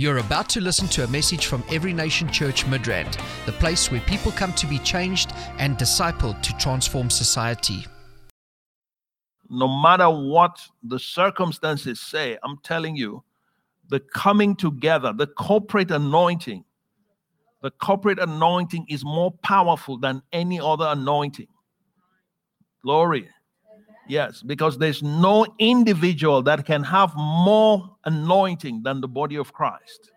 You're about to listen to a message from Every Nation Church Midrand, the place where people come to be changed and discipled to transform society. no matter what the circumstances say, I'm telling you, the coming together, the corporate anointing, the corporate anointing is more powerful than any other anointing. Glory. Yes, because there's no individual that can have more anointing than the body of Christ.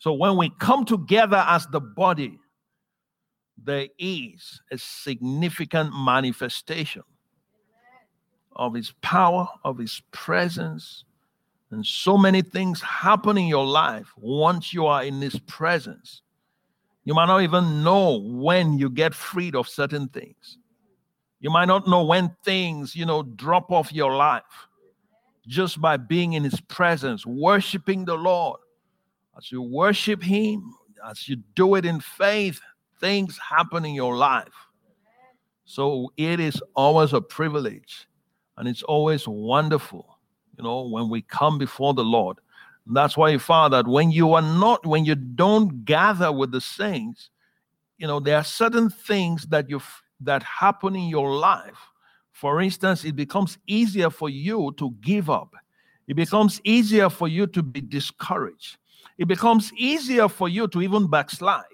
So when we come together as the body, there is a significant manifestation of his power, of his presence, and so many things happen in your life once you are in his presence. You might not even know when you get freed of certain things. You might not know when things, you know, drop off your life just by being in his presence, worshiping the Lord. As you worship him, as you do it in faith, things happen in your life. So it is always a privilege and it's always wonderful, you know, when we come before the Lord. And that's why you found that when you are not, when you don't gather with the saints, you know, there are certain things that you that happen in your life. For instance, it becomes easier for you to give up. It becomes easier for you to be discouraged. It becomes easier for you to even backslide.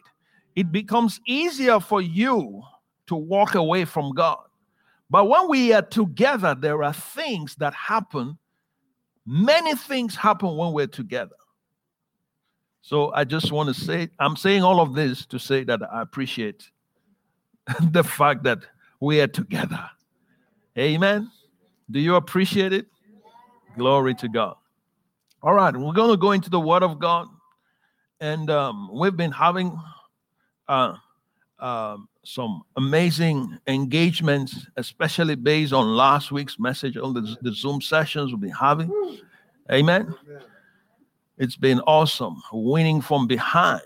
It becomes easier for you to walk away from God. But when we are together, there are things that happen. Many things happen when we're together. So I just want to say, I'm saying all of this to say that I appreciate the fact that we are together. Amen. Do you appreciate it? Glory to God. All right, we're going to go into the Word of God. And um, we've been having uh, um, some amazing engagements, especially based on last week's message on the, the Zoom sessions we've been having. Amen. It's been awesome. Winning from behind.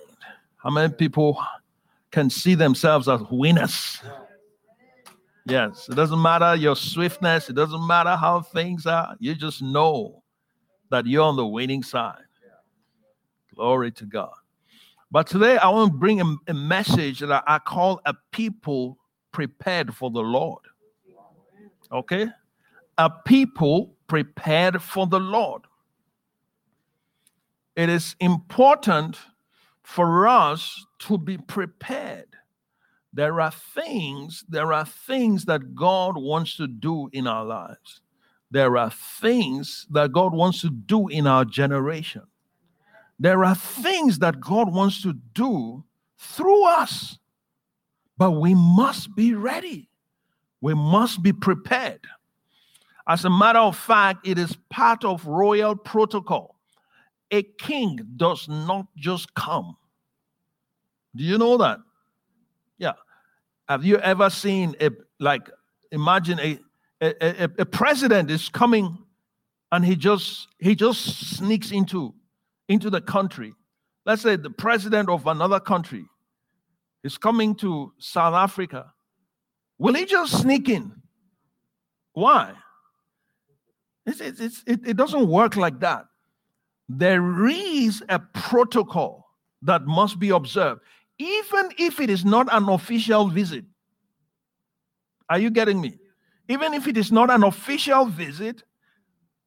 How many people can see themselves as winners? Yes, it doesn't matter your swiftness, it doesn't matter how things are. You just know that you're on the winning side. Glory to God. But today I want to bring a, a message that I call a people prepared for the Lord. Okay? A people prepared for the Lord. It is important for us to be prepared. There are things, there are things that God wants to do in our lives. There are things that God wants to do in our generation. There are things that God wants to do through us, but we must be ready. We must be prepared. As a matter of fact, it is part of royal protocol. A king does not just come. Do you know that? Yeah. Have you ever seen a like imagine a a, a, a president is coming and he just he just sneaks into into the country. Let's say the president of another country is coming to South Africa. Will he just sneak in? Why? It's, it's, it, it doesn't work like that. There is a protocol that must be observed, even if it is not an official visit. Are you getting me? Even if it is not an official visit,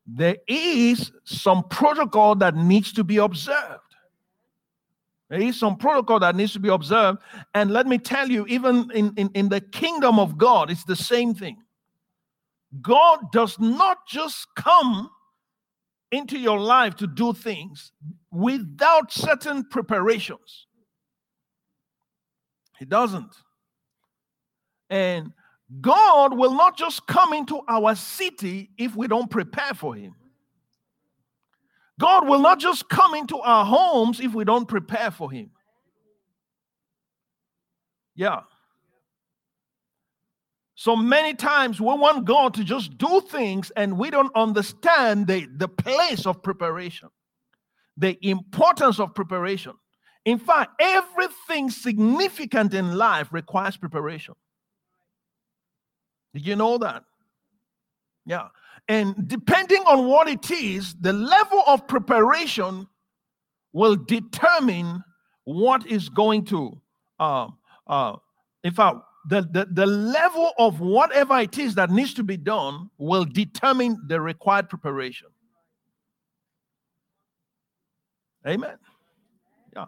there is some protocol that needs to be observed. There is some protocol that needs to be observed. And let me tell you, even in, in, in the kingdom of God, it's the same thing. God does not just come into your life to do things without certain preparations. He doesn't. And God will not just come into our city if we don't prepare for Him. God will not just come into our homes if we don't prepare for Him. Yeah. So many times we want God to just do things and we don't understand the, the place of preparation, the importance of preparation. In fact, everything significant in life requires preparation. Did you know that? Yeah. And depending on what it is, the level of preparation will determine what is going to, uh, uh, in fact, the, the, the level of whatever it is that needs to be done will determine the required preparation. Amen. Yeah.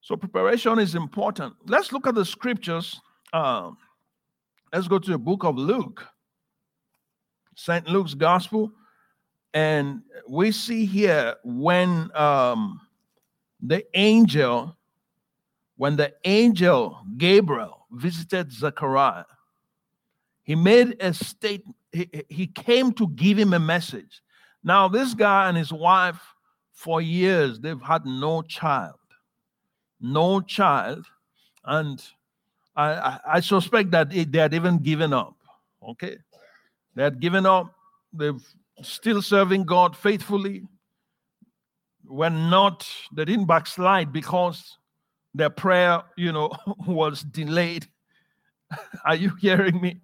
So preparation is important. Let's look at the scriptures. Um, let's go to the book of Luke, St. Luke's Gospel. And we see here when um, the angel, when the angel Gabriel visited Zechariah, he made a statement. He, he came to give him a message. Now, this guy and his wife, for years, they've had no child. No child. And I, I, I suspect that they had even given up. Okay. They had given up. They've still serving God faithfully. When not, they didn't backslide because their prayer, you know, was delayed. Are you hearing me?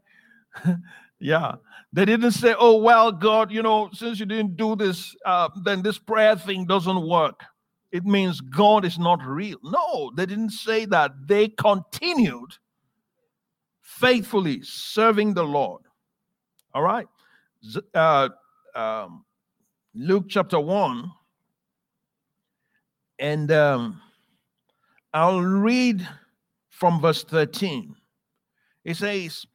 yeah. They didn't say, oh, well, God, you know, since you didn't do this, uh, then this prayer thing doesn't work. It means God is not real. No, they didn't say that. They continued faithfully serving the Lord. All right. Uh, um, Luke chapter 1, and um, I'll read from verse 13. It says,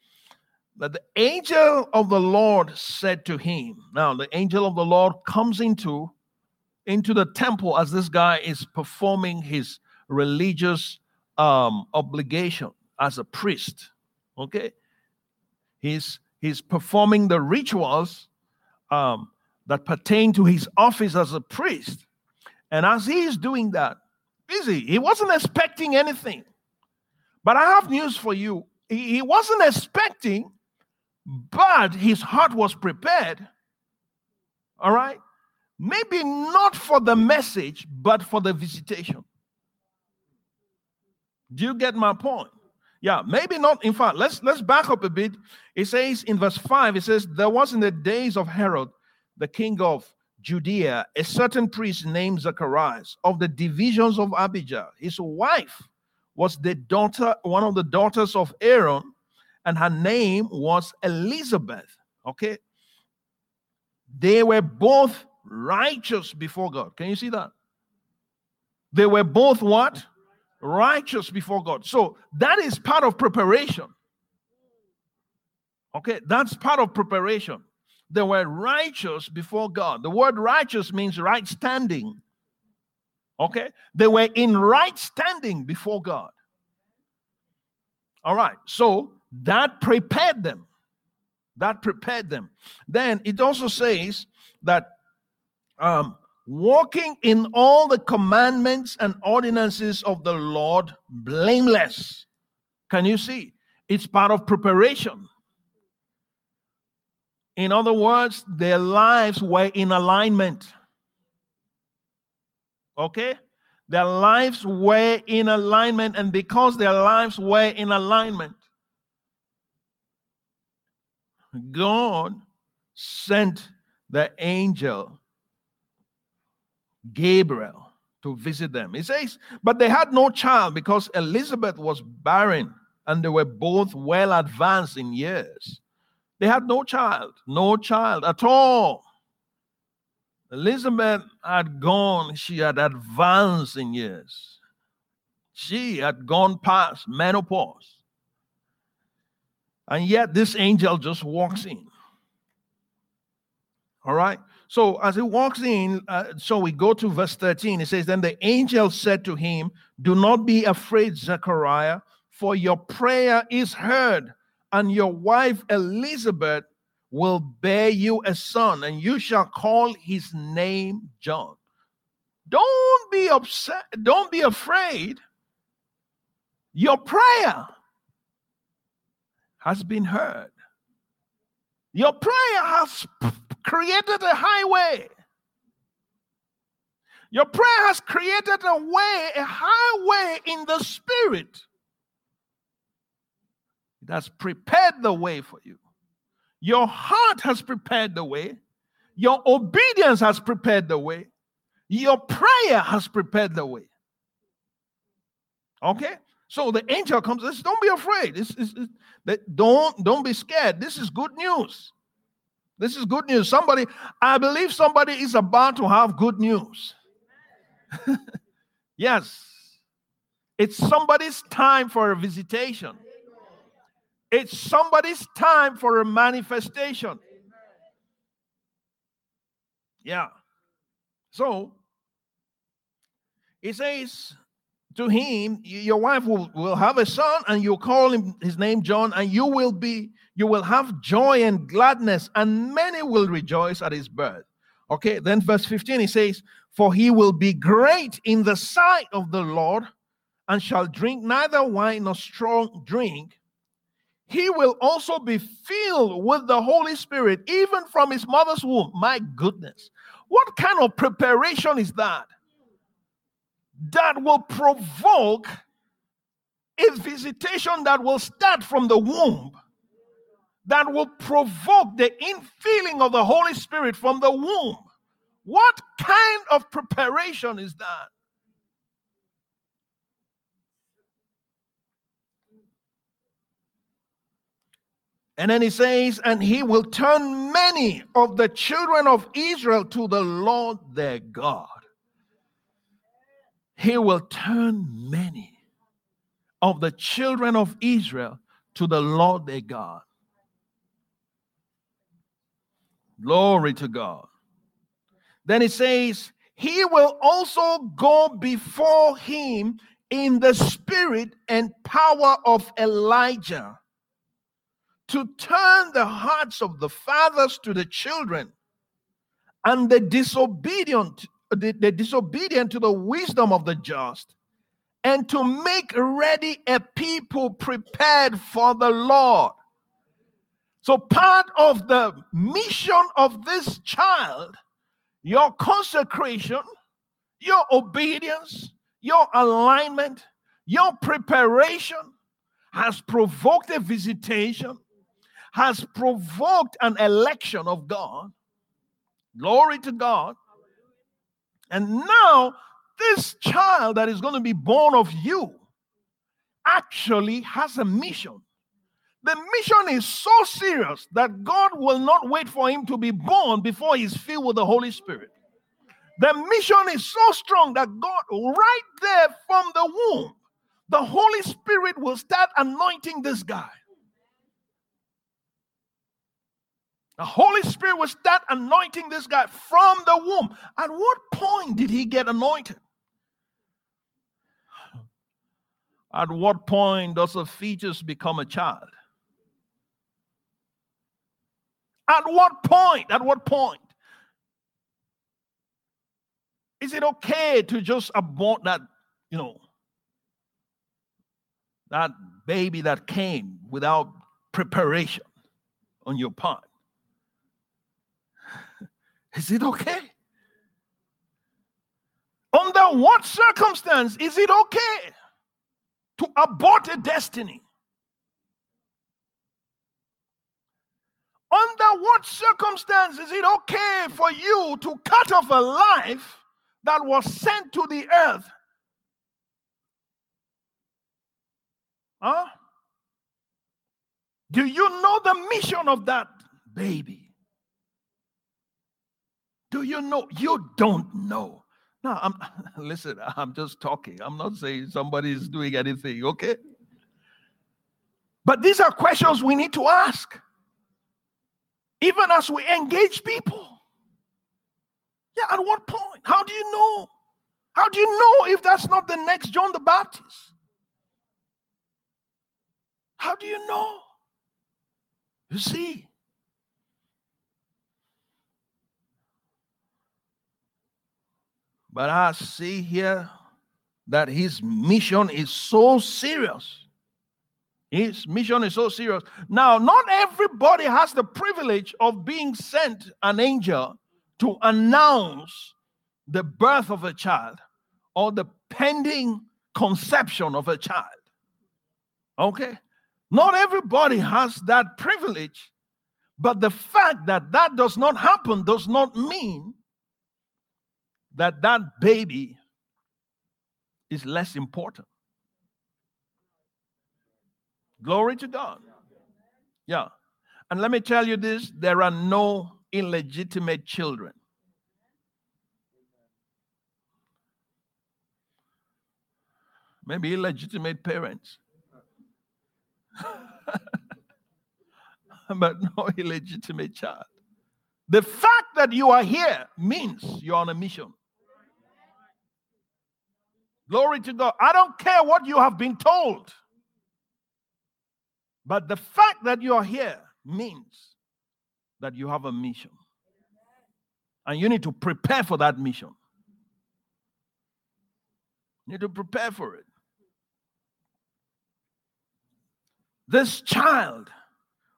that the angel of the Lord said to him, Now the angel of the Lord comes into into the temple as this guy is performing his religious um, obligation as a priest. Okay, he's he's performing the rituals um, that pertain to his office as a priest. And as he is doing that, busy, he wasn't expecting anything. But I have news for you. He, wasn't expecting, but his heart was prepared. All right? Maybe not for the message, but for the visitation. Do you get my point? Yeah, maybe not. In fact, let's let's back up a bit. It says in verse 5, it says, There was in the days of Herod, the king of Judea, a certain priest named Zacharias of the divisions of Abijah. His wife was the daughter, one of the daughters of Aaron, and her name was Elizabeth. Okay. They were both righteous before God. Can you see that? They were both what? righteous before God. So that is part of preparation. Okay, that's part of preparation. They were righteous before God. The word righteous means right standing. Okay, they were in right standing before God. All right, so that prepared them. That prepared them. Then it also says that um, walking in all the commandments and ordinances of the Lord blameless. Can you see? It's part of preparation. In other words, their lives were in alignment. Okay? Their lives were in alignment, and because their lives were in alignment, God sent the angel Gabriel to visit them. He says, but they had no child because Elizabeth was barren and they were both well advanced in years. They had no child, no child at all. Elizabeth had gone, she had advanced in years. She had gone past menopause. And yet this angel just walks in. All right. So as he walks in, uh, so we go to verse 13. It says, Then the angel said to him, Do not be afraid, Zechariah, for your prayer is heard, and your wife Elizabeth will bear you a son, and you shall call his name John. Don't be upset, don't be afraid. Your prayer has been heard. Your prayer has created a highway. Your prayer has created a way, a highway in the spirit. It has prepared the way for you. Your heart has prepared the way. Your obedience has prepared the way. Your prayer has prepared the way. Okay? So the angel comes and says, Don't be afraid. This is don't don't be scared. This is good news. This is good news. Somebody, I believe somebody is about to have good news. yes. It's somebody's time for a visitation. It's somebody's time for a manifestation. Yeah. So he says to him, Your wife will, will have a son, and you'll call him his name John, and you will be, you will have joy and gladness, and many will rejoice at his birth. Okay, then verse 15 he says, For he will be great in the sight of the Lord, and shall drink neither wine nor strong drink he will also be filled with the Holy Spirit, even from his mother's womb. My goodness. What kind of preparation is that? That will provoke a visitation that will start from the womb, that will provoke the infilling of the Holy Spirit from the womb. What kind of preparation is that? And then he says, and he will turn many of the children of Israel to the Lord their God. He will turn many of the children of Israel to the Lord their God. Glory to God. Then he says, He will also go before him in the spirit and power of Elijah to turn the hearts of the fathers to the children and the disobedient the, the disobedient to the wisdom of the just and to make ready a people prepared for the Lord. So, part of the mission of this child, your consecration, your obedience, your alignment, your preparation has provoked a visitation has provoked an election of God. Glory to God. And now, this child that is going to be born of you actually has a mission. The mission is so serious that God will not wait for him to be born before he's filled with the Holy Spirit. The mission is so strong that God, right there from the womb, the Holy Spirit will start anointing this guy. The Holy Spirit was that anointing this guy from the womb. At what point did he get anointed? At what point does a fetus become a child? At what point? At what point? Is it okay to just abort that, you know, that baby that came without preparation on your part? Is it okay? Under what circumstance is it okay to abort a destiny? Under what circumstance is it okay for you to cut off a life that was sent to the earth? Huh? Do you know the mission of that baby? Do you know? You don't know. No, I'm listen, I'm just talking. I'm not saying somebody is doing anything, okay? But these are questions we need to ask. Even as we engage people. Yeah, at what point? How do you know? How do you know if that's not the next John the Baptist? How do you know? You see, But I see here that his mission is so serious. His mission is so serious. Now, not everybody has the privilege of being sent an angel to announce the birth of a child or the pending conception of a child. Okay? Not everybody has that privilege, but the fact that that does not happen does not mean that that baby is less important. Glory to God. Yeah. And let me tell you this there are no illegitimate children. Maybe illegitimate parents. but no illegitimate child. The fact that you are here means you're on a mission. Glory to God. I don't care what you have been told. But the fact that you are here means that you have a mission. And you need to prepare for that mission. You need to prepare for it. This child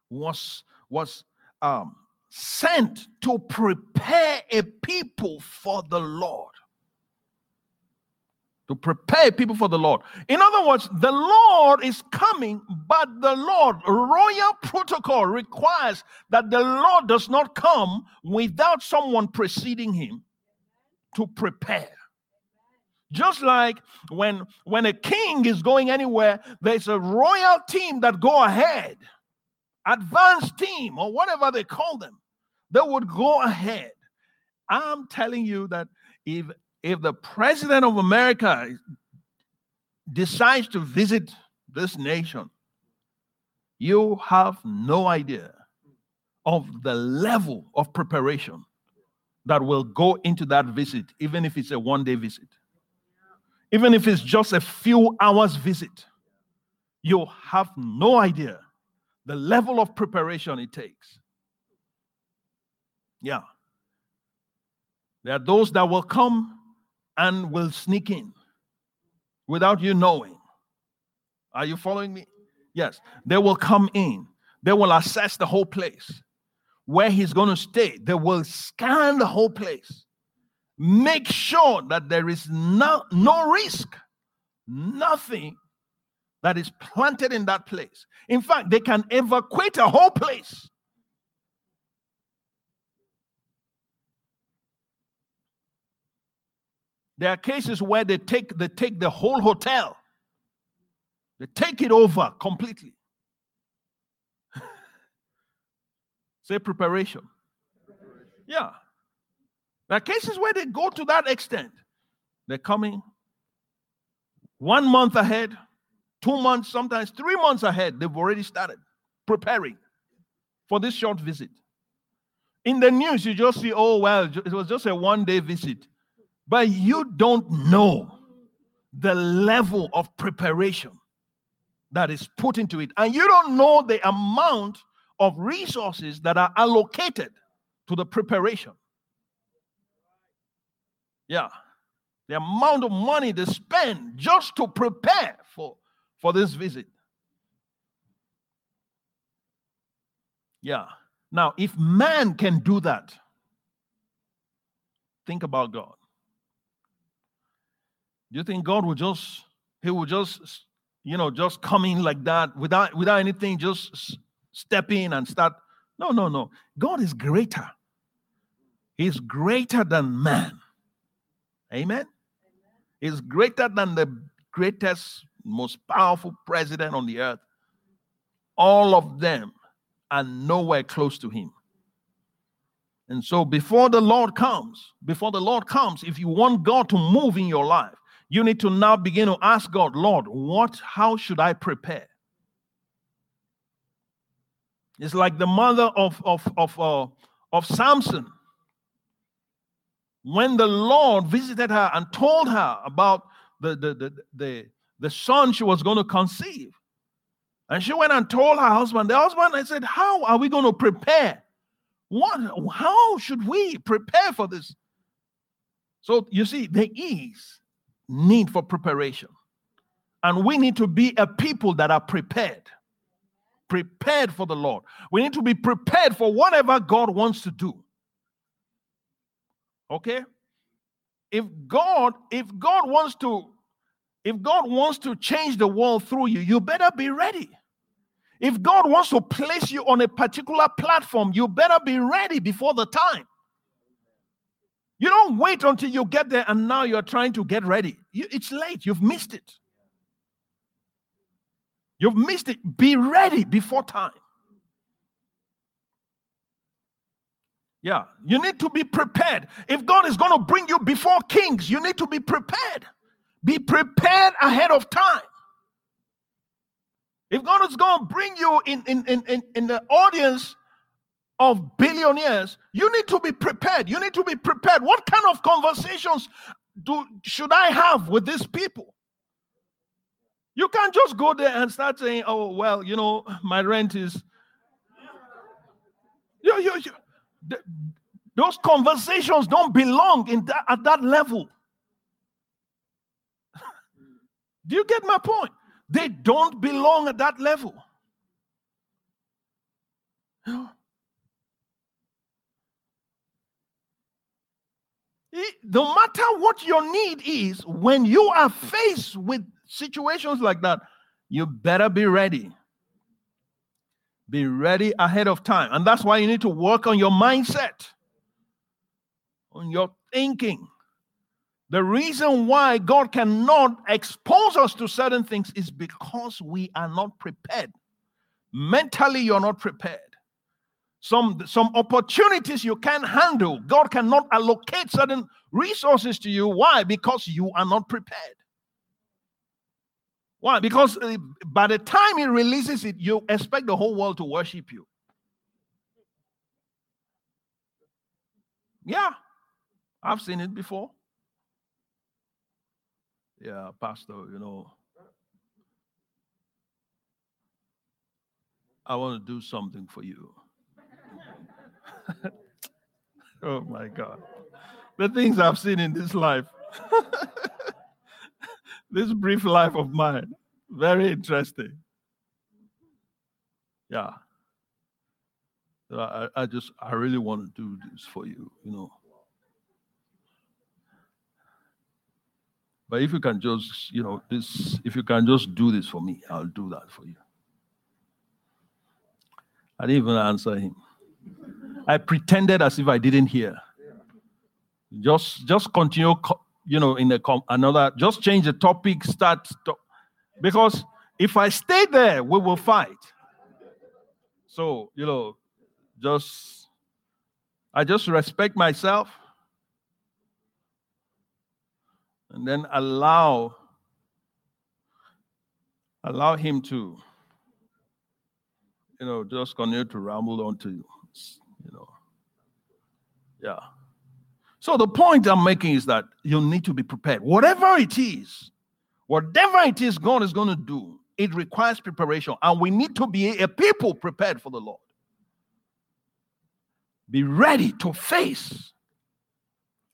was, was um, sent to prepare a people for the Lord to prepare people for the Lord. In other words, the Lord is coming, but the Lord, royal protocol requires that the Lord does not come without someone preceding him to prepare. Just like when when a king is going anywhere, there's a royal team that go ahead, advanced team or whatever they call them. They would go ahead. I'm telling you that if if the president of America decides to visit this nation, you have no idea of the level of preparation that will go into that visit, even if it's a one day visit, even if it's just a few hours visit. You have no idea the level of preparation it takes. Yeah. There are those that will come and will sneak in without you knowing. Are you following me? Yes. They will come in, they will assess the whole place where he's going to stay. They will scan the whole place, make sure that there is no, no risk, nothing that is planted in that place. In fact, they can evacuate a whole place There are cases where they take they take the whole hotel. They take it over completely. Say preparation. Yeah. There are cases where they go to that extent. They're coming one month ahead, two months, sometimes three months ahead. They've already started preparing for this short visit. In the news, you just see, oh, well, it was just a one day visit. But you don't know the level of preparation that is put into it. And you don't know the amount of resources that are allocated to the preparation. Yeah. The amount of money they spend just to prepare for, for this visit. Yeah. Now, if man can do that, think about God. You think God will just, he will just, you know, just come in like that without without anything, just step in and start? No, no, no. God is greater. He's greater than man. Amen. He's greater than the greatest, most powerful president on the earth. All of them are nowhere close to him. And so before the Lord comes, before the Lord comes, if you want God to move in your life, you need to now begin to ask God, Lord, what, how should I prepare? It's like the mother of, of, of, uh, of Samson. When the Lord visited her and told her about the, the, the, the, the son she was going to conceive. And she went and told her husband. The husband I said, How are we going to prepare? What how should we prepare for this? So you see, there is need for preparation. And we need to be a people that are prepared. Prepared for the Lord. We need to be prepared for whatever God wants to do. Okay? If God, if God wants to, if God wants to change the world through you, you better be ready. If God wants to place you on a particular platform, you better be ready before the time. You don't wait until you get there and now you're trying to get ready. You, it's late. You've missed it. You've missed it. Be ready before time. Yeah, you need to be prepared. If God is going to bring you before kings, you need to be prepared. Be prepared ahead of time. If God is going to bring you in, in, in, in, the audience of billionaires, you need to be prepared. You need to be prepared. What kind of conversations do should I have with these people? You can't just go there and start saying, "Oh, well, you know, my rent is." You, you, you, the, those conversations don't belong in that, at that level. Do you get my point? They don't belong at that level. No matter what your need is, when you are faced with situations like that, you better be ready. Be ready ahead of time. And that's why you need to work on your mindset, on your thinking. The reason why God cannot expose us to certain things is because we are not prepared. Mentally, you're not prepared. Some, some opportunities you can't handle. God cannot allocate certain resources to you. Why? Because you are not prepared. Why? Because uh, by the time He releases it, you expect the whole world to worship you. Yeah, I've seen it before. Yeah, Pastor, you know, I want to do something for you. oh my God. The things I've seen in this life, this brief life of mine, very interesting. Yeah. I, I just, I really want to do this for you, you know. But if you can just, you know, this, if you can just do this for me, I'll do that for you. I didn't even answer him. I pretended as if I didn't hear. Just, just continue, you know, in the com- another. Just change the topic. Start, to- because if I stay there, we will fight. So you know, just I just respect myself and then allow allow him to you know just continue to ramble on to you you know. Yeah. So the point i'm making is that you need to be prepared. Whatever it is whatever it is god is going to do it requires preparation and we need to be a people prepared for the lord. Be ready to face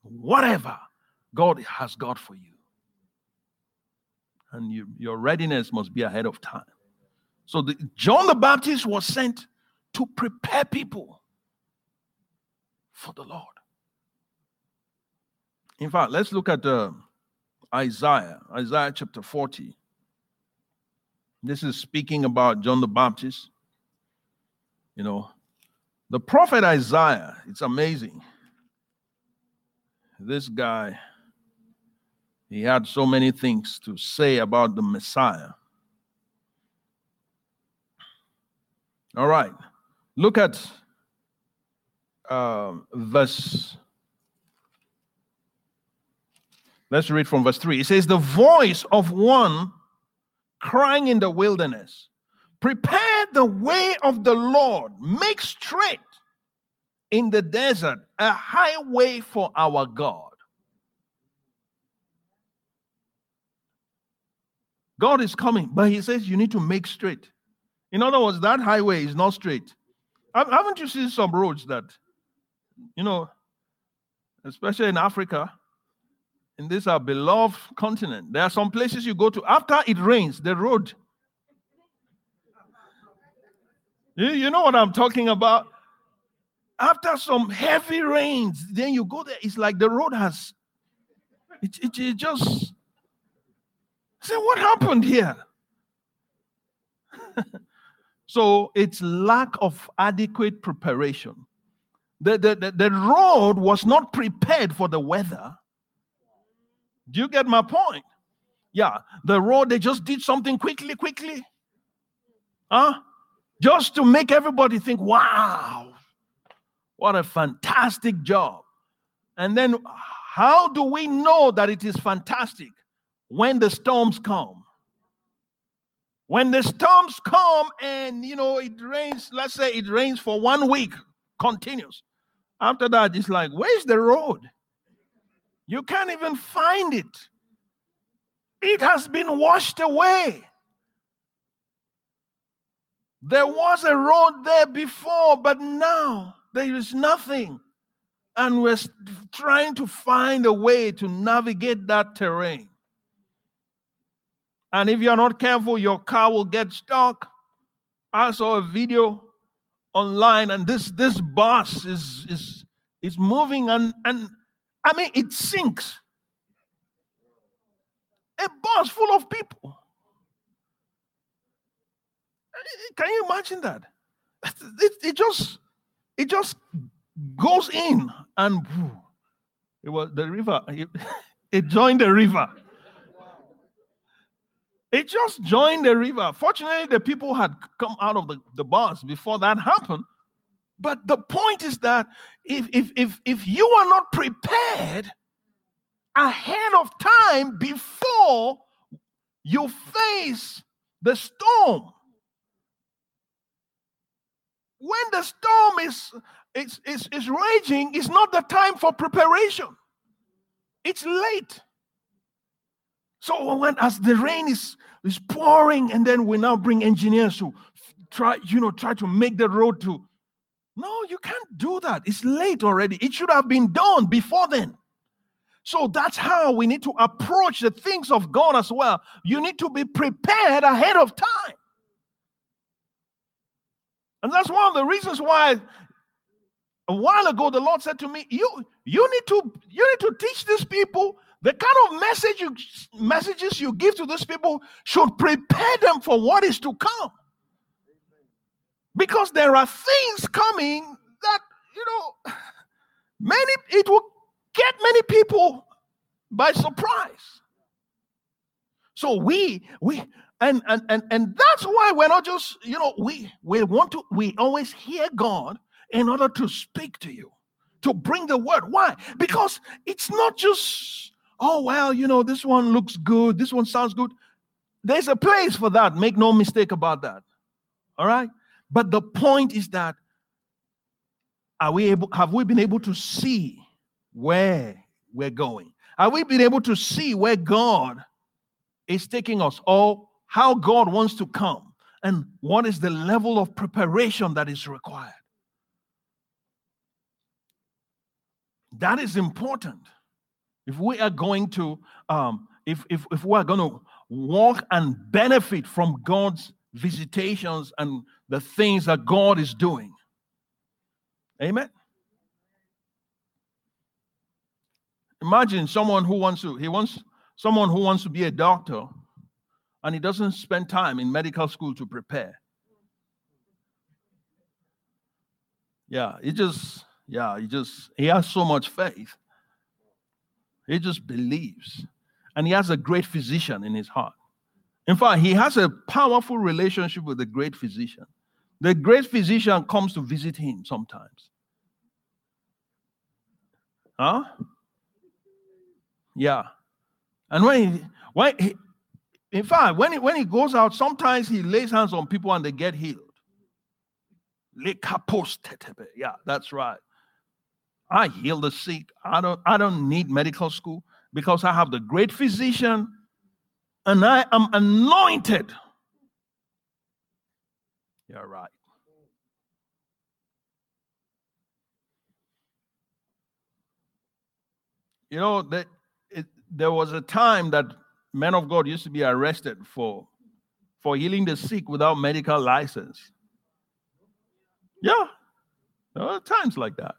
whatever God has got for you. And you, your readiness must be ahead of time. So the, John the Baptist was sent to prepare people for the Lord. In fact, let's look at uh, Isaiah, Isaiah chapter 40. This is speaking about John the Baptist. You know, the prophet Isaiah, it's amazing. This guy, he had so many things to say about the Messiah. All right, look at uh, verse. Let's read from verse 3. It says, The voice of one crying in the wilderness, Prepare the way of the Lord, make straight in the desert a highway for our God. God is coming, but He says you need to make straight. In other words, that highway is not straight. Haven't you seen some roads that, you know, especially in Africa, in this our beloved continent, there are some places you go to after it rains, the road. You, you know what I'm talking about? After some heavy rains, then you go there, it's like the road has, it, it, it just say, What happened here? so it's lack of adequate preparation. The, the, the, the road was not prepared for the weather. Do you get my point? Yeah, the road, they just did something quickly, quickly. Huh? Just to make everybody think, wow, what a fantastic job. And then, how do we know that it is fantastic? When the storms come. When the storms come and, you know, it rains, let's say it rains for one week, continuous. After that, it's like, where's the road? You can't even find it. It has been washed away. There was a road there before, but now there is nothing. And we're trying to find a way to navigate that terrain. And if you're not careful, your car will get stuck. I saw a video online, and this this bus is is is moving, and and I mean it sinks. A bus full of people. Can you imagine that? It, it just it just goes in and it was the river. It, it joined the river. It just joined the river. Fortunately, the people had come out of the, the bus before that happened. But the point is that if, if, if, if you are not prepared ahead of time before you face the storm, when the storm is, is, is, is raging, it's not the time for preparation. It's late. So when as the rain is, is pouring, and then we now bring engineers to try, you know, try to make the road to. No, you can't do that. It's late already. It should have been done before then. So that's how we need to approach the things of God as well. You need to be prepared ahead of time. And that's one of the reasons why a while ago the Lord said to me, You you need to you need to teach these people the kind of message you messages you give to these people should prepare them for what is to come. Because there are things coming that you know many it will get many people by surprise. So we we and and and and that's why we're not just you know we we want to we always hear god in order to speak to you to bring the word why because it's not just oh well you know this one looks good this one sounds good there's a place for that make no mistake about that all right but the point is that are we able have we been able to see where we're going have we been able to see where god is taking us or how God wants to come and what is the level of preparation that is required. That is important. If we are going to, um, if, if, if we are going to walk and benefit from God's visitations and the things that God is doing. Amen. Imagine someone who wants to, he wants someone who wants to be a doctor and he doesn't spend time in medical school to prepare. Yeah, he just, yeah, he just, he has so much faith. He just believes. And he has a great physician in his heart. In fact, he has a powerful relationship with the great physician. The great physician comes to visit him sometimes. Huh? Yeah. And when he, when he, in fact, when he, when he goes out, sometimes he lays hands on people and they get healed. Yeah, that's right. I heal the sick. I don't I don't need medical school because I have the great physician and I am anointed. You're right. You know that there was a time that men of God used to be arrested for for healing the sick without medical license. Yeah, there are times like that.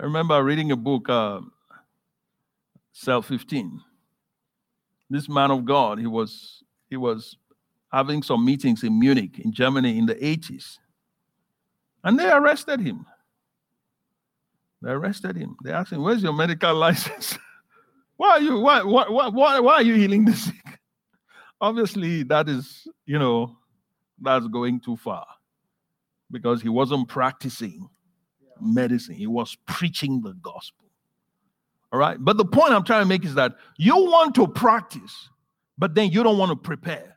I remember reading a book, uh, Cell 15. This man of God, he was he was having some meetings in Munich, in Germany, in the 80s. And they arrested him. They arrested him. They asked him, Where's your medical license? why are you why, why, why, why are you healing the sick? Obviously, that is, you know, that's going too far because he wasn't practicing medicine, he was preaching the gospel. All right. But the point I'm trying to make is that you want to practice, but then you don't want to prepare.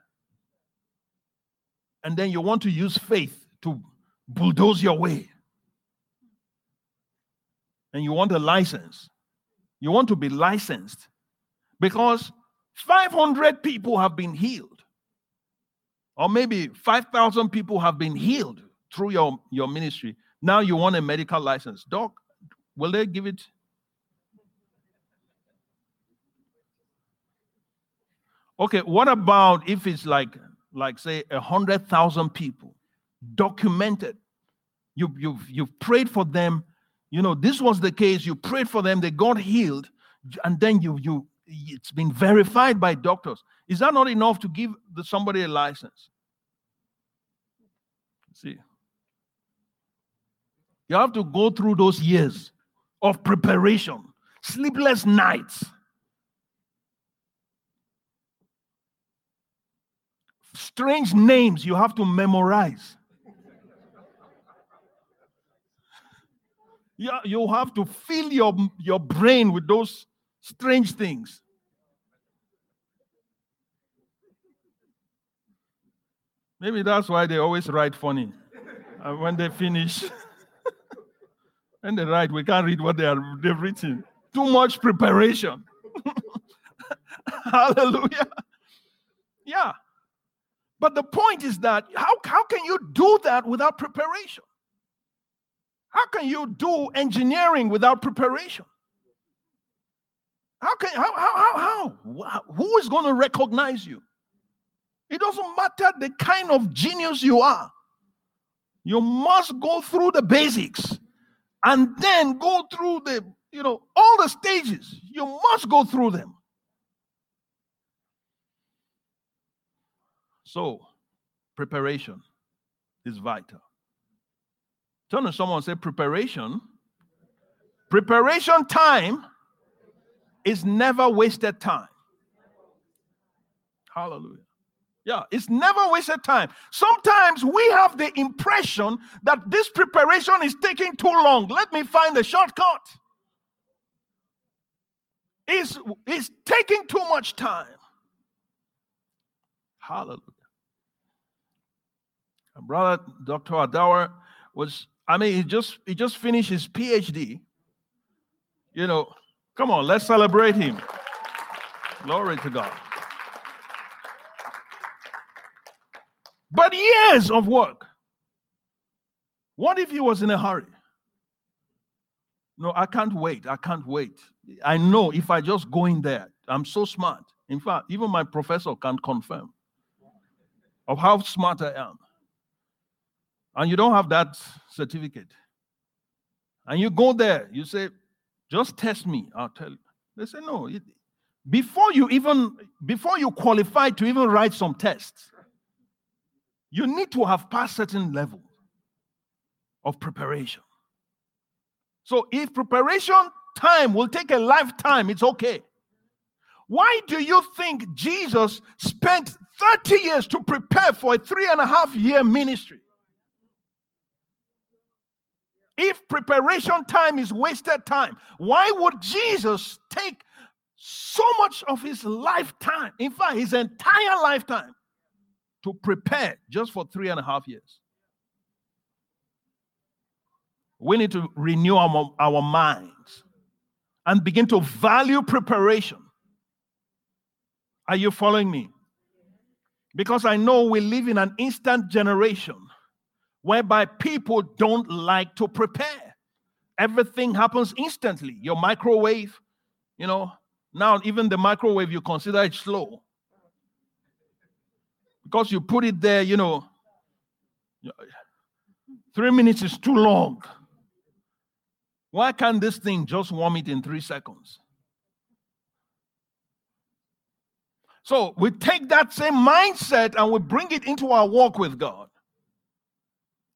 And then you want to use faith to bulldoze your way. And you want a license. You want to be licensed because 500 people have been healed. Or maybe 5,000 people have been healed through your, your ministry. Now you want a medical license. Doc, will they give it? Okay, what about if it's like, like say, a hundred thousand people documented? You, you've, you've prayed for them. You know, this was the case. You prayed for them, they got healed, and then you, you, it's been verified by doctors. Is that not enough to give the, somebody a license? See, you have to go through those years of preparation, sleepless nights. Strange names you have to memorize. Yeah, you have to fill your, your brain with those strange things. Maybe that's why they always write funny. And when they finish, and they write, we can't read what they are they've written. Too much preparation. Hallelujah. Yeah. But the point is that how, how can you do that without preparation? How can you do engineering without preparation? How can how how how, how? who is going to recognize you? It doesn't matter the kind of genius you are. You must go through the basics and then go through the, you know, all the stages. You must go through them. So, preparation is vital. Turn to someone say, preparation. Preparation time is never wasted time. Hallelujah. Yeah, it's never wasted time. Sometimes we have the impression that this preparation is taking too long. Let me find a shortcut. It's, it's taking too much time. Hallelujah. My brother, Dr. Adawa, was, I mean, he just he just finished his PhD. You know, come on, let's celebrate him. Glory to God. But years of work. What if he was in a hurry? No, I can't wait. I can't wait. I know if I just go in there, I'm so smart. In fact, even my professor can't confirm of how smart I am. And you don't have that certificate. And you go there, you say, just test me, I'll tell you. They say, no. before you even, before you qualify to even write some tests, you need to have passed certain level of preparation. So if preparation time will take a lifetime, it's okay. Why do you think Jesus spent 30 years to prepare for a three and a half year ministry? If preparation time is wasted time, why would Jesus take so much of his lifetime, in fact, his entire lifetime, to prepare just for three and a half years. We need to renew our, our minds and begin to value preparation. Are you following me? Because I know we live in an instant generation whereby people don't like to prepare. Everything happens instantly. Your microwave, you know, now even the microwave, you consider it slow because you put it there, you know, three minutes is too long. Why can't this thing just warm it in three seconds? So we take that same mindset and we bring it into our walk with God.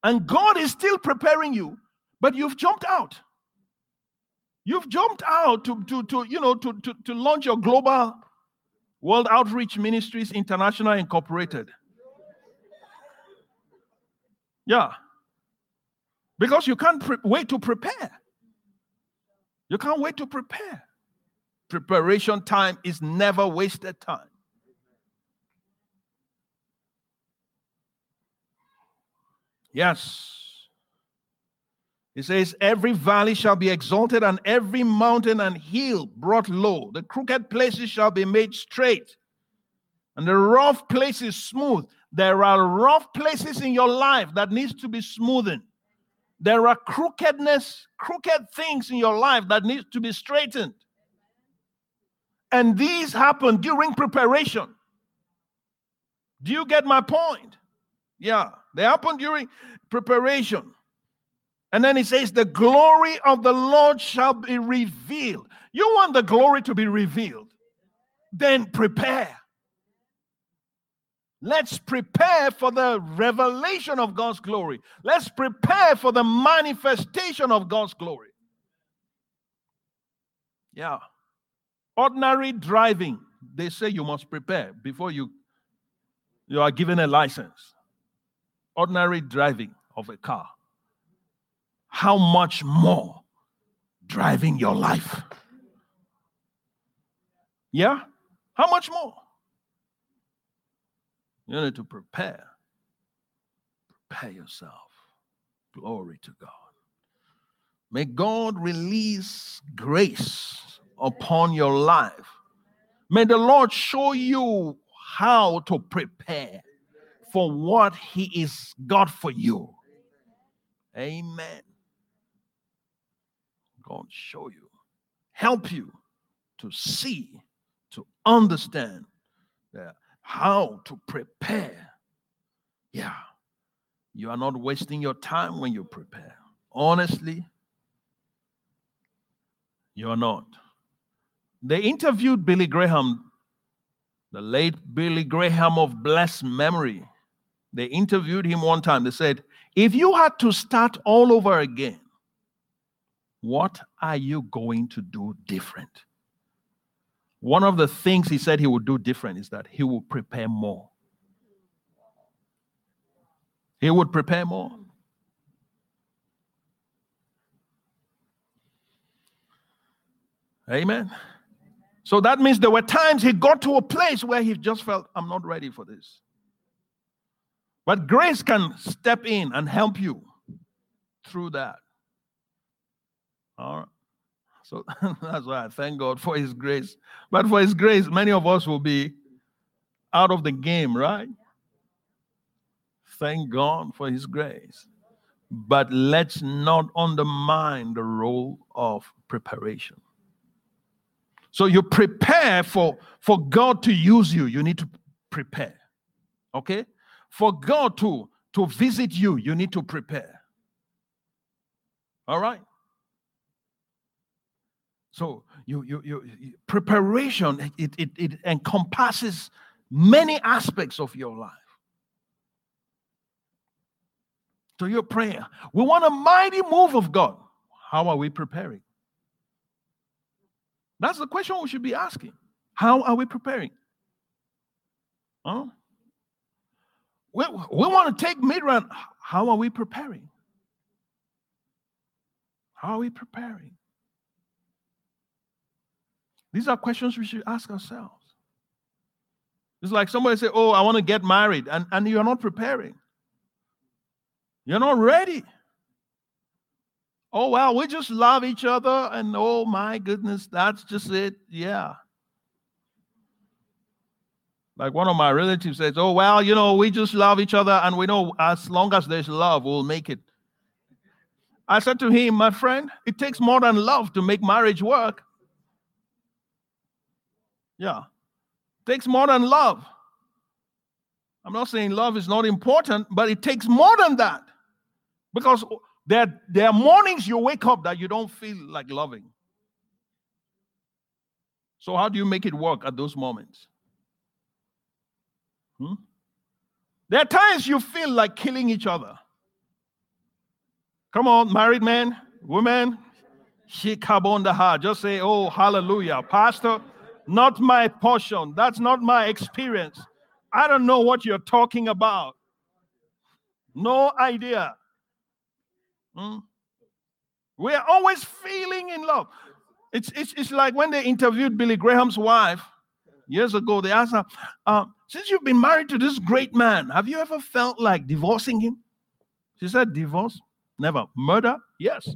And God is still preparing you, but you've jumped out. You've jumped out to, to, to you know, to, to, to launch your global World Outreach Ministries International Incorporated. Yeah. Because you can't pre- wait to prepare. You can't wait to prepare. Preparation time is never wasted time. Yes. He says, Every valley shall be exalted, and every mountain and hill brought low. The crooked places shall be made straight, and the rough places smooth. There are rough places in your life that needs to be smoothened. There are crookedness, crooked things in your life that needs to be straightened. And these happen during preparation. Do you get my point? Yeah, they happen during preparation. And then he says, The glory of the Lord shall be revealed. You want the glory to be revealed? Then prepare. Let's prepare for the revelation of God's glory. Let's prepare for the manifestation of God's glory. Yeah. Ordinary driving, they say you must prepare before you you are given a license. Ordinary driving of a car. How much more driving your life? Yeah? How much more? You need to prepare. Prepare yourself. Glory to God. May God release grace upon your life. May the Lord show you how to prepare for what He is God for you. Amen. God show you, help you to see, to understand that how to prepare. Yeah. You are not wasting your time when you prepare. Honestly, you are not. They interviewed Billy Graham, the late Billy Graham of blessed memory. They interviewed him one time. They said, If you had to start all over again, what are you going to do different? One of the things he said he would do different is that he will prepare more. He would prepare more. Amen. So that means there were times he got to a place where he just felt, I'm not ready for this. But grace can step in and help you through that. All right. So that's why I thank God for His grace. But for His grace, many of us will be out of the game, right? Thank God for His grace. But let's not undermine the role of preparation. So you prepare for, for God to use you, you need to prepare. Okay? For God to, to visit you, you need to prepare. All right? So you, you, you, preparation, it, it, it encompasses many aspects of your life. To your prayer, we want a mighty move of God. How are we preparing? That's the question we should be asking. How are we preparing? Huh? We, we want to take Midrand. How are we preparing? How are we preparing? These are questions we should ask ourselves. It's like somebody say, Oh, I want to get married, and, and you're not preparing. You're not ready. Oh, well, we just love each other, and oh my goodness, that's just it. Yeah. Like one of my relatives says, Oh, well, you know, we just love each other, and we know as long as there's love, we'll make it. I said to him, My friend, it takes more than love to make marriage work. Yeah. Takes more than love. I'm not saying love is not important, but it takes more than that. Because there, there are mornings you wake up that you don't feel like loving. So, how do you make it work at those moments? Hmm? There are times you feel like killing each other. Come on, married men, women, shikabondaha. Just say, oh, hallelujah. Pastor, not my portion. That's not my experience. I don't know what you're talking about. No idea. Hmm? We are always feeling in love. It's, it's, it's like when they interviewed Billy Graham's wife years ago, they asked her, uh, Since you've been married to this great man, have you ever felt like divorcing him? She said, Divorce? Never. Murder? Yes.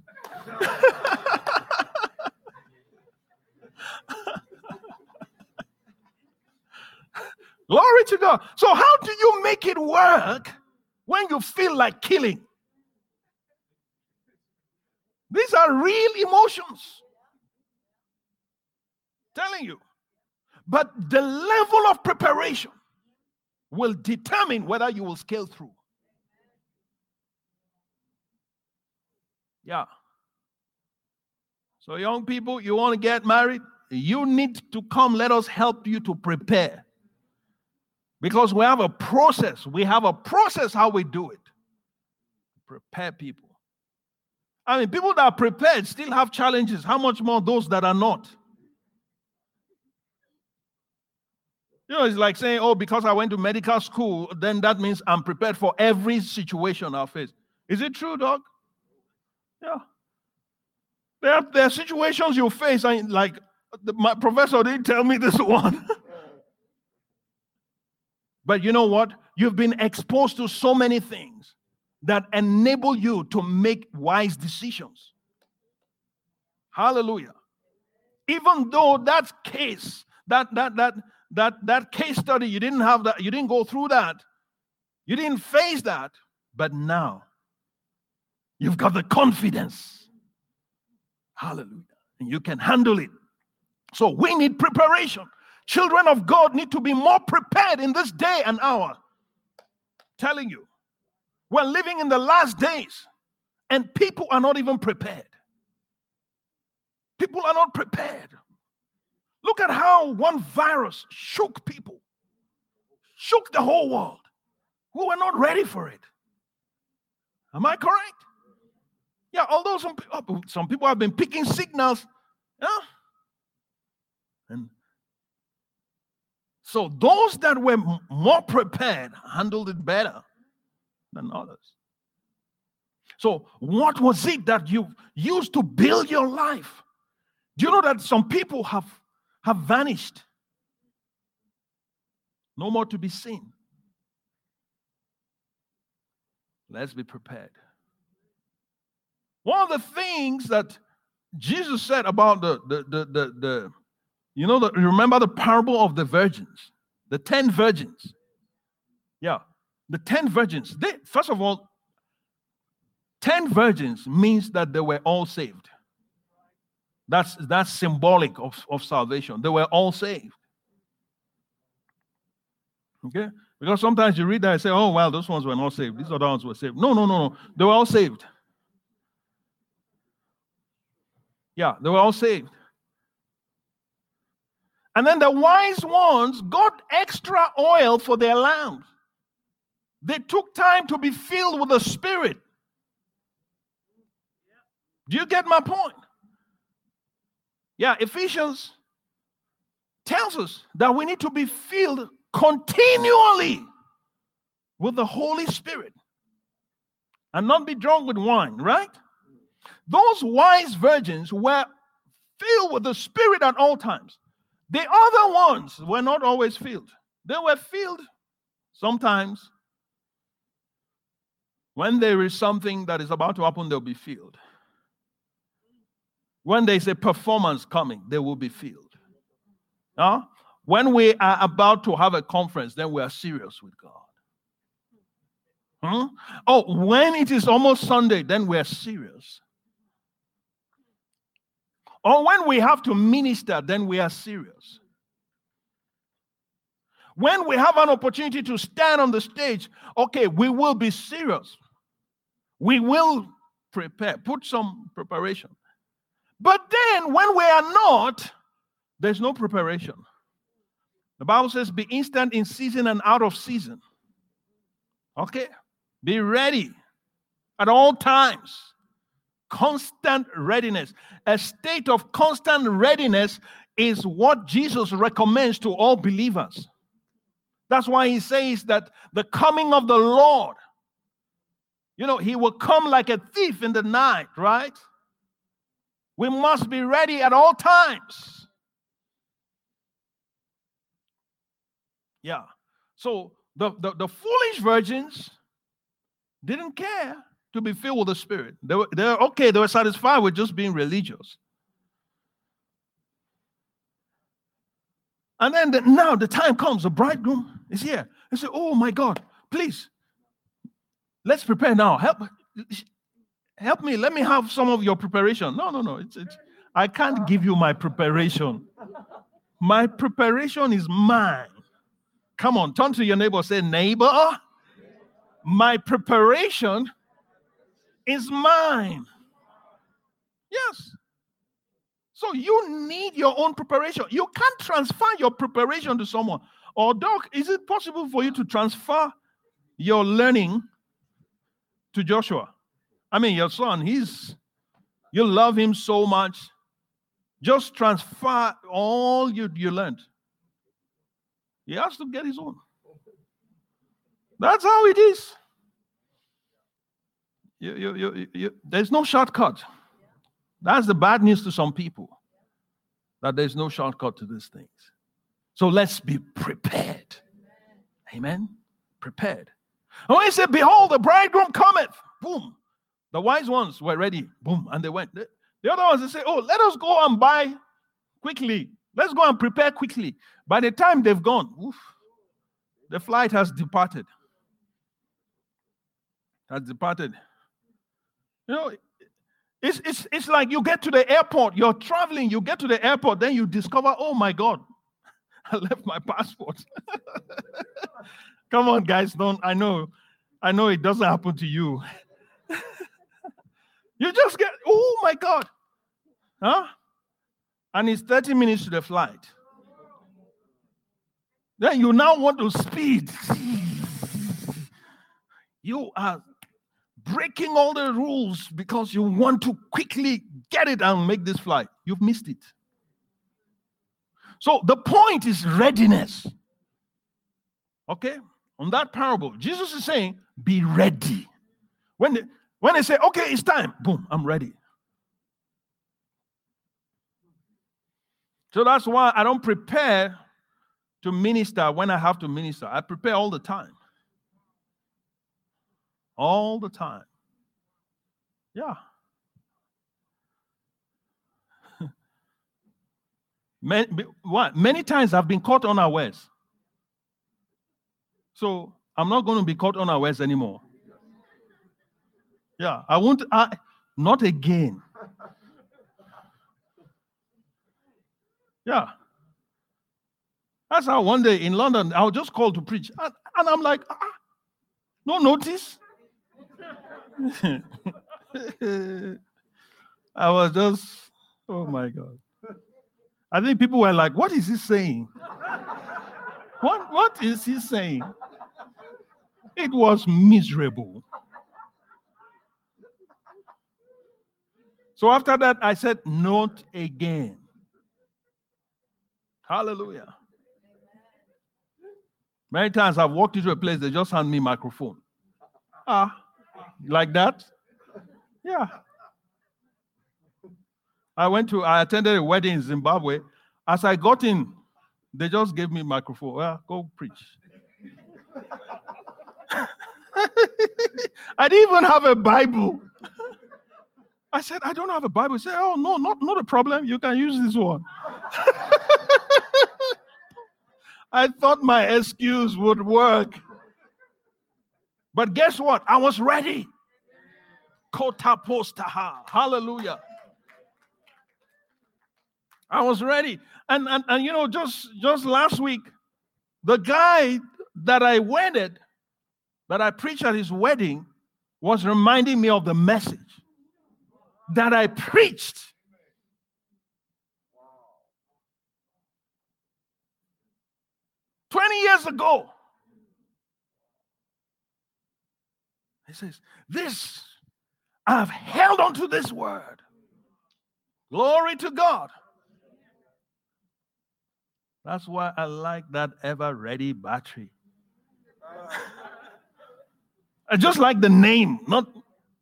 Glory to God. So, how do you make it work when you feel like killing? These are real emotions. Telling you. But the level of preparation will determine whether you will scale through. Yeah. So, young people, you want to get married? You need to come. Let us help you to prepare. Because we have a process. We have a process how we do it. Prepare people. I mean, people that are prepared still have challenges. How much more those that are not? You know, it's like saying, oh, because I went to medical school, then that means I'm prepared for every situation I face. Is it true, dog? Yeah. There are, there are situations you face, and like my professor didn't tell me this one. But you know what? You've been exposed to so many things that enable you to make wise decisions. Hallelujah. Even though that case, that that that that that case study, you didn't have that, you didn't go through that, you didn't face that, but now you've got the confidence. Hallelujah. And you can handle it. So we need preparation. Children of God need to be more prepared in this day and hour. Telling you. We're living in the last days, and people are not even prepared. People are not prepared. Look at how one virus shook people, shook the whole world. We were not ready for it. Am I correct? Yeah, although some, uh, some people have been picking signals. Yeah. And so those that were more prepared handled it better than others. So, what was it that you used to build your life? Do you know that some people have, have vanished? No more to be seen. Let's be prepared. One of the things that Jesus said about the the the the, you know the remember the parable of the virgins, the 10 virgins. Yeah. The 10 virgins, they, first of all, 10 virgins means that they were all saved. That's, that's symbolic of, of salvation. They were all saved. Okay? Because sometimes you read that and say, oh, well, those ones were not saved. These other ones were saved. No, no, no, no. They were all saved. Yeah, they were all saved. And then the wise ones got extra oil for their lamps. They took time to be filled with the Spirit. Do you get my point? Yeah, Ephesians tells us that we need to be filled continually with the Holy Spirit and not be drunk with wine, right? Those wise virgins were filled with the Spirit at all times. The other ones were not always filled, they were filled sometimes when there is something that is about to happen, they'll be filled. When there's a performance coming, they will be filled. Huh? When we are about to have a conference, then we are serious with God. Huh? Oh, when it is almost Sunday, then we are serious. Or when we have to minister, then we are serious. When we have an opportunity to stand on the stage, okay, we will be serious. We will prepare, put some preparation. But then when we are not, there's no preparation. The Bible says, be instant in season and out of season. Okay? Be ready at all times. Constant readiness. A state of constant readiness is what Jesus recommends to all believers. That's why he says that the coming of the Lord, you know, he will come like a thief in the night, right? We must be ready at all times. Yeah. So the, the, the foolish virgins didn't care to be filled with the Spirit. They were, they were okay, they were satisfied with just being religious. And then the, now the time comes, the bridegroom is here. They say, Oh my God, please, let's prepare now. Help, help me. Let me have some of your preparation. No, no, no. It's, it's, I can't give you my preparation. My preparation is mine. Come on, turn to your neighbor, say, Neighbor, my preparation is mine. Yes. So you need your own preparation. You can't transfer your preparation to someone. Or, Doc, is it possible for you to transfer your learning to Joshua? I mean, your son, he's, you love him so much. Just transfer all you, you learned. He has to get his own. That's how it is. You, you, you, you, there's no shortcut. That's the bad news to some people that there's no shortcut to these things. So let's be prepared. Amen. Prepared. And when he said, Behold, the bridegroom cometh, boom. The wise ones were ready, boom, and they went. The, the other ones, they say, Oh, let us go and buy quickly. Let's go and prepare quickly. By the time they've gone, oof, the flight has departed. Has departed. You know, it's, it's, it's like you get to the airport, you're traveling, you get to the airport, then you discover, oh my God, I left my passport. Come on, guys, don't I know, I know it doesn't happen to you. you just get, oh my God. Huh? And it's 30 minutes to the flight. Then you now want to speed. You are breaking all the rules because you want to quickly get it and make this fly. You've missed it. So the point is readiness. Okay? On that parable, Jesus is saying, be ready. When they, when they say, okay, it's time, boom, I'm ready. So that's why I don't prepare to minister when I have to minister. I prepare all the time all the time. Yeah. many, what? Many times I've been caught unawares. So I'm not going to be caught unawares anymore. Yeah, I won't, I, not again. Yeah. That's how one day in London, I was just called to preach. And, and I'm like, ah, no notice. I was just, oh my God. I think people were like, what is he saying? what, what is he saying? It was miserable. So after that, I said, not again. Hallelujah. Many times I've walked into a place, they just hand me microphone. Ah, like that? Yeah. I went to, I attended a wedding in Zimbabwe. As I got in, they just gave me microphone. Well, go preach. I didn't even have a Bible. I said, I don't have a Bible. Said, Oh, no, not, not a problem. You can use this one. I thought my excuse would work. But guess what? I was ready. Kota postaha. Hallelujah. I was ready. And, and and you know, just just last week, the guy that I wedded, that I preached at his wedding, was reminding me of the message that I preached. 20 years ago. He says, This, I've held on to this word. Glory to God. That's why I like that Eveready battery. I just like the name, not,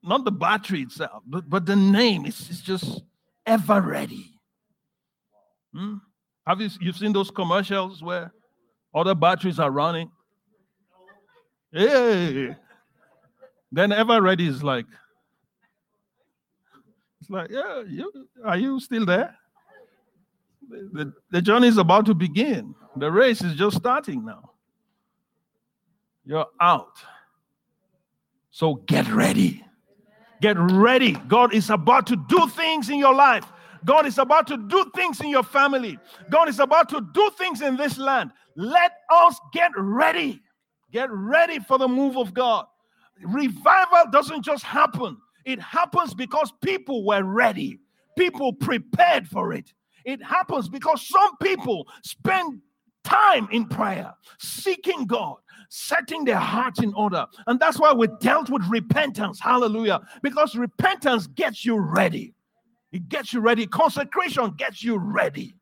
not the battery itself, but, but the name. It's, it's just ever ready. Hmm? Have you you've seen those commercials where other batteries are running? Hey. Then Eveready is like, it's like, yeah, you, are you still there? The, the journey is about to begin. The race is just starting now. You're out. So get ready. Get ready. God is about to do things in your life. God is about to do things in your family. God is about to do things in this land. Let us get ready. Get ready for the move of God. Revival doesn't just happen, it happens because people were ready, people prepared for it. It happens because some people spend time in prayer, seeking God, setting their hearts in order. And that's why we dealt with repentance. Hallelujah. Because repentance gets you ready. It gets you ready. Consecration gets you ready.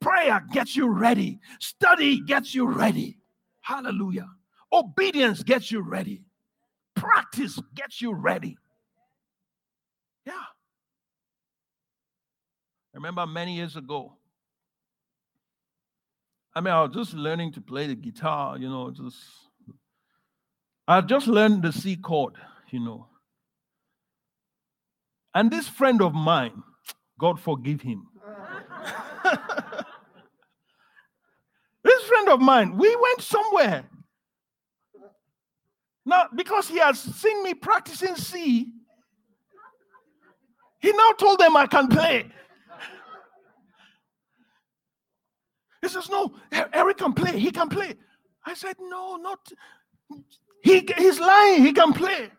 Prayer gets you ready. Study gets you ready. Hallelujah. Obedience gets you ready. Practice gets you ready. Yeah. I remember many years ago. I mean, I was just learning to play the guitar, you know, just I just learned the C chord, you know. And this friend of mine, God forgive him. this friend of mine, we went somewhere. Now, because he has seen me practicing C, he now told them I can play. He says, No, Eric can play. He can play. I said, No, not. He, he's lying. He can play.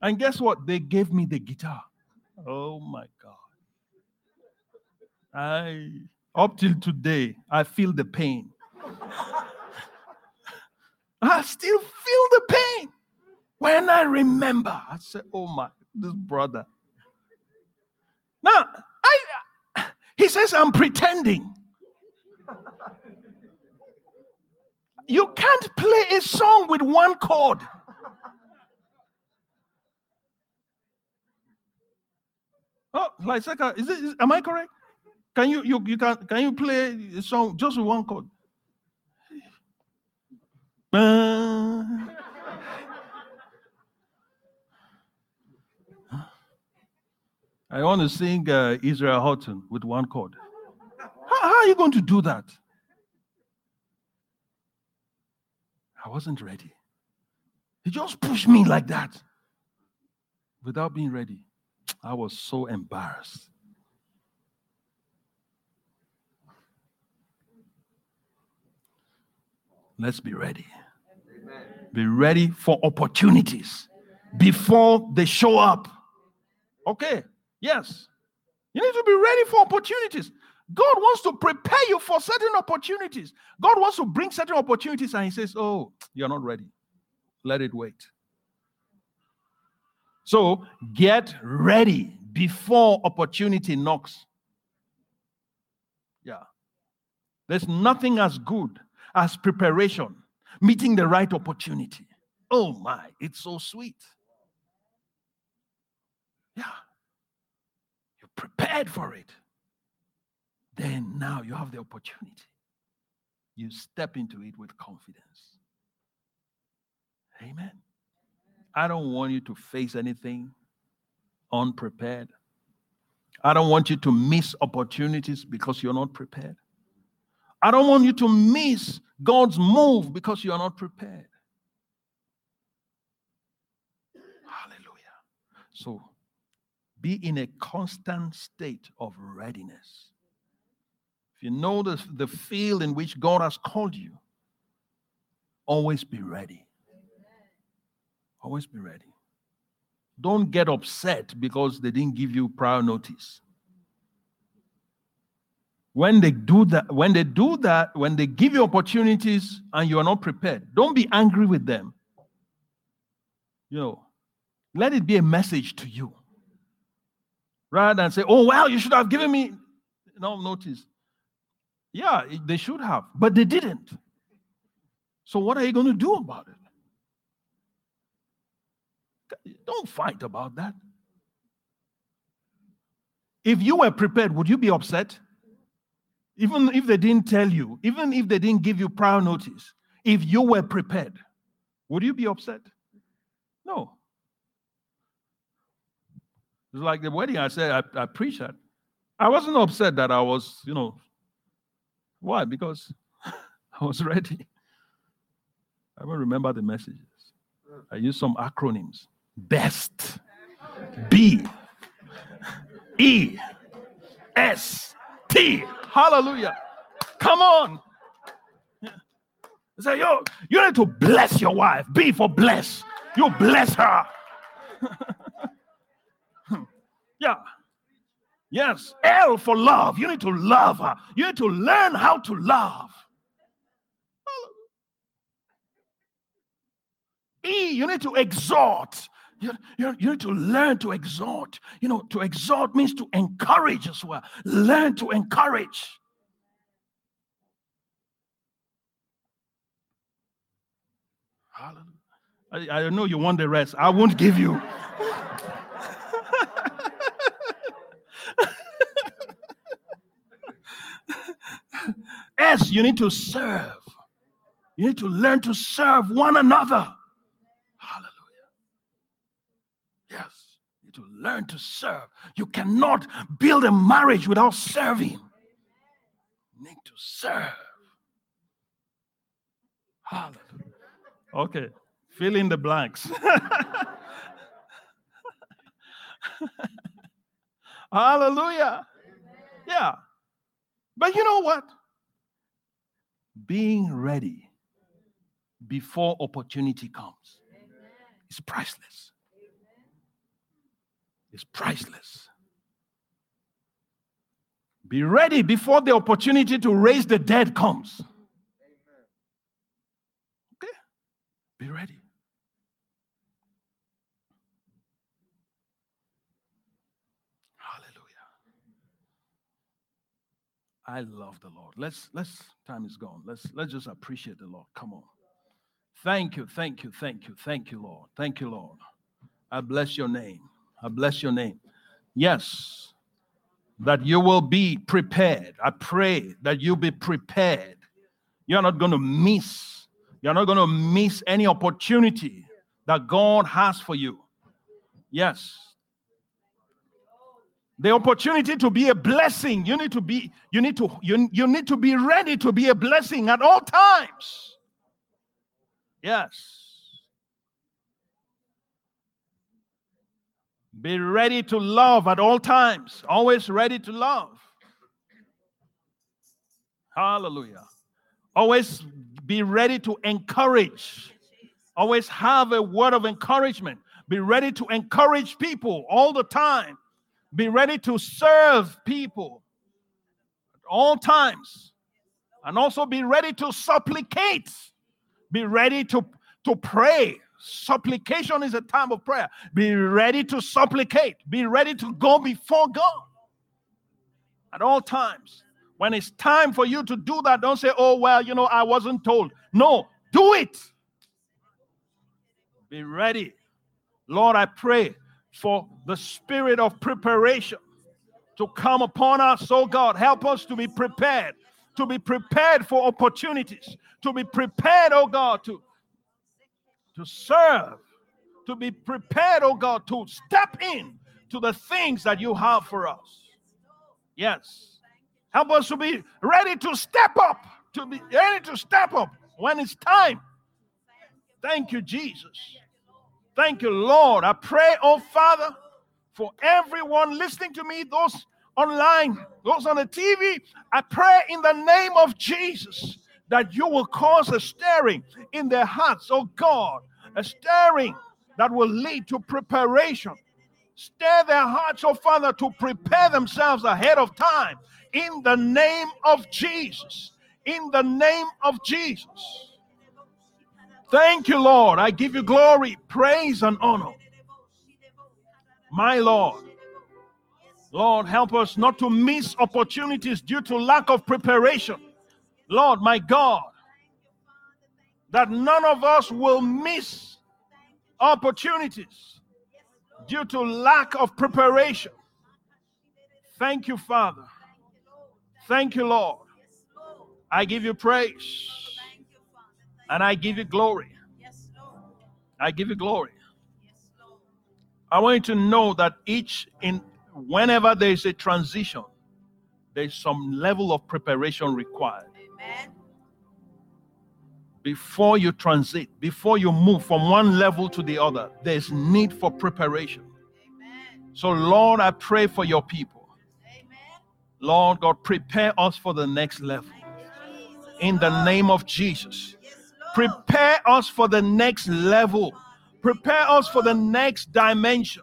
And guess what? They gave me the guitar. Oh my God. I, up till today, I feel the pain. I still feel the pain. When I remember, I say, Oh my, this brother. Now, I, he says, I'm pretending. You can't play a song with one chord. Oh, like is it? Is, am I correct? Can you you you can can you play a song just with one chord? I want to sing uh, Israel Houghton with one chord. How, how are you going to do that? I wasn't ready. He just pushed me like that without being ready. I was so embarrassed. Let's be ready. Be ready for opportunities before they show up. Okay, yes. You need to be ready for opportunities. God wants to prepare you for certain opportunities. God wants to bring certain opportunities, and He says, Oh, you're not ready. Let it wait. So get ready before opportunity knocks. Yeah. There's nothing as good as preparation, meeting the right opportunity. Oh my, it's so sweet. Yeah. You're prepared for it then now you have the opportunity. You step into it with confidence. Amen. I don't want you to face anything unprepared. I don't want you to miss opportunities because you're not prepared. I don't want you to miss God's move because you're not prepared. Hallelujah. So be in a constant state of readiness. If you know the, the field in which God has called you, always be ready. Always be ready. Don't get upset because they didn't give you prior notice. When they do that, when they do that, when they give you opportunities and you are not prepared, don't be angry with them. You know, let it be a message to you. Rather than say, oh, well, you should have given me. No, notice. Yeah, they should have, but they didn't. So, what are you going to do about it? Don't fight about that. If you were prepared, would you be upset? Even if they didn't tell you, even if they didn't give you prior notice, if you were prepared, would you be upset? No. It's like the wedding I said, I, I preached at. I wasn't upset that I was, you know, why? Because I was ready. I don't remember the messages. I used some acronyms. BEST. B. E. S. T. Hallelujah. Come on. Say, yo, you need to bless your wife. B for bless. You bless her. yeah. Yes. L for love. You need to love her. You need to learn how to love. E, you need to exhort. You, you, you, need to learn to exhort. You know, to exhort means to encourage as well. Learn to encourage. Hallelujah. I, I know you want the rest. I won't give you. S, you need to serve. You need to learn to serve one another. To learn to serve. You cannot build a marriage without serving. You need to serve. Hallelujah. Okay, fill in the blanks. Hallelujah. Yeah. But you know what? Being ready before opportunity comes is priceless is priceless. Be ready before the opportunity to raise the dead comes. Okay? Be ready. Hallelujah. I love the Lord. Let's let's time is gone. Let's let's just appreciate the Lord. Come on. Thank you, thank you, thank you, thank you, Lord. Thank you, Lord. I bless your name. I bless your name. Yes, that you will be prepared. I pray that you be prepared. You're not going to miss. You're not going to miss any opportunity that God has for you. Yes. The opportunity to be a blessing. You need to be, you need to, you, you need to be ready to be a blessing at all times. Yes. Be ready to love at all times, always ready to love. Hallelujah. Always be ready to encourage. Always have a word of encouragement. Be ready to encourage people all the time. Be ready to serve people at all times. And also be ready to supplicate. Be ready to, to pray Supplication is a time of prayer. Be ready to supplicate. Be ready to go before God at all times. When it's time for you to do that, don't say, oh, well, you know, I wasn't told. No, do it. Be ready. Lord, I pray for the spirit of preparation to come upon us. Oh God, help us to be prepared, to be prepared for opportunities, to be prepared, oh God, to to serve, to be prepared, oh God, to step in to the things that you have for us. Yes. Help us to be ready to step up, to be ready to step up when it's time. Thank you, Jesus. Thank you, Lord. I pray, oh Father, for everyone listening to me, those online, those on the TV. I pray in the name of Jesus that you will cause a stirring in their hearts, oh God, a stirring that will lead to preparation. Stir their hearts, oh Father, to prepare themselves ahead of time. In the name of Jesus. In the name of Jesus. Thank you, Lord. I give you glory, praise, and honor. My Lord. Lord, help us not to miss opportunities due to lack of preparation. Lord, my God, that none of us will miss opportunities due to lack of preparation. Thank you, Father. Thank you, Lord. I give you praise and I give you glory. I give you glory. I want you to know that each in whenever there is a transition, there's some level of preparation required. Amen. Before you transit, before you move from one level to the other, there's need for preparation. Amen. So, Lord, I pray for your people. Amen. Lord God, prepare us for the next level. In the name of Jesus. Prepare us for the next level. Prepare us for the next dimension.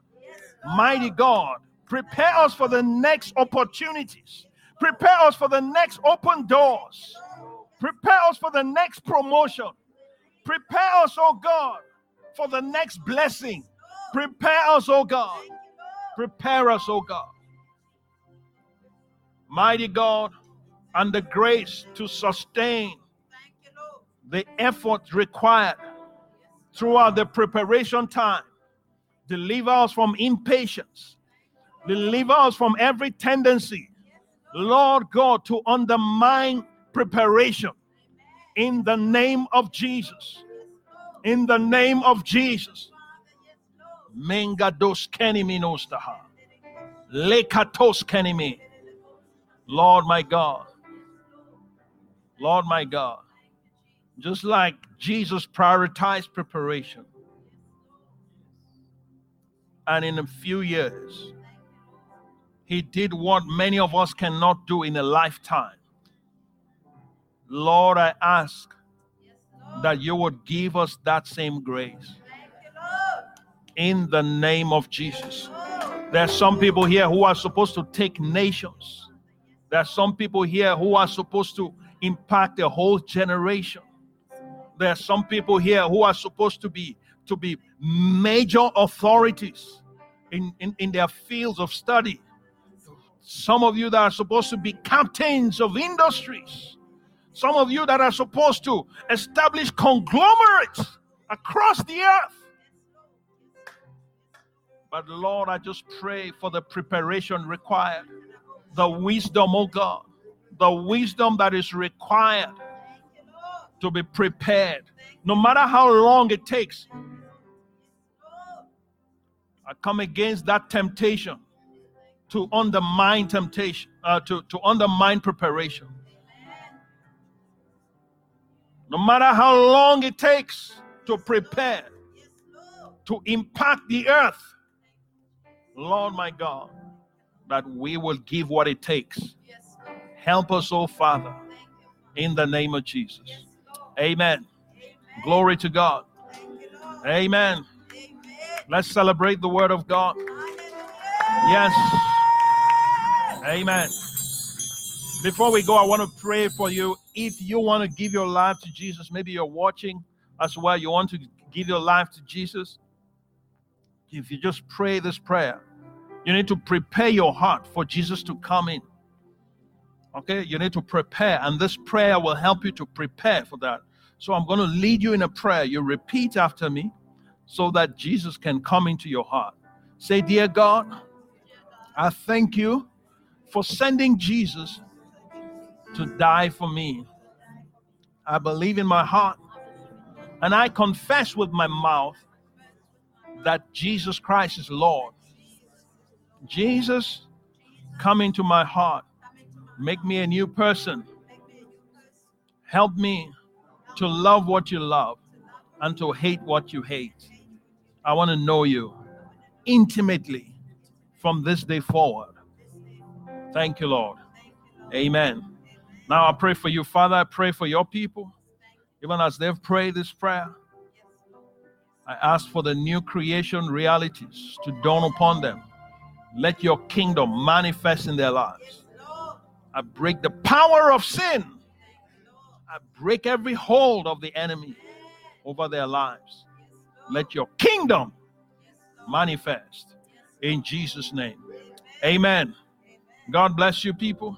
Mighty God, prepare us for the next opportunities. Prepare us for the next open doors. Prepare us for the next promotion. Prepare us, oh God, for the next blessing. Prepare us, oh God. Prepare us, oh God. Mighty God, and the grace to sustain the effort required throughout the preparation time. Deliver us from impatience. Deliver us from every tendency, Lord God, to undermine preparation. In the name of Jesus. In the name of Jesus. Mengados keniminostaha. Lekatos kenimi. Lord my God. Lord my God. Just like Jesus prioritized preparation. And in a few years, he did what many of us cannot do in a lifetime. Lord, I ask that you would give us that same grace. In the name of Jesus. There's some people here who are supposed to take nations. There's some people here who are supposed to impact a whole generation there are some people here who are supposed to be to be major authorities in, in, in their fields of study. Some of you that are supposed to be captains of industries. Some of you that are supposed to establish conglomerates across the earth. But Lord, I just pray for the preparation required, the wisdom, oh God, the wisdom that is required to be prepared, no matter how long it takes. I come against that temptation to undermine temptation, uh, to, to undermine preparation. No matter how long it takes to prepare, to impact the earth, Lord my God, that we will give what it takes. Help us, oh Father, in the name of Jesus. Amen. Glory to God. Amen. Let's celebrate the word of God. Yes. Amen. Before we go, I want to pray for you. If you want to give your life to Jesus, maybe you're watching as well, you want to give your life to Jesus. If you just pray this prayer, you need to prepare your heart for Jesus to come in. Okay, you need to prepare, and this prayer will help you to prepare for that. So I'm going to lead you in a prayer. You repeat after me so that Jesus can come into your heart. Say, Dear God, I thank you for sending Jesus to die for me. I believe in my heart and I confess with my mouth that Jesus Christ is Lord. Jesus, come into my heart. Make me a new person. Help me to love what you love and to hate what you hate. I want to know you intimately from this day forward. Thank you, Lord. Amen. Now I pray for you, Father. I pray for your people, even as they've prayed this prayer. I ask for the new creation realities to dawn upon them. Let your kingdom manifest in their lives. I break the power of sin. I break every hold of the enemy over their lives. Let your kingdom manifest in Jesus' name. Amen. God bless you, people.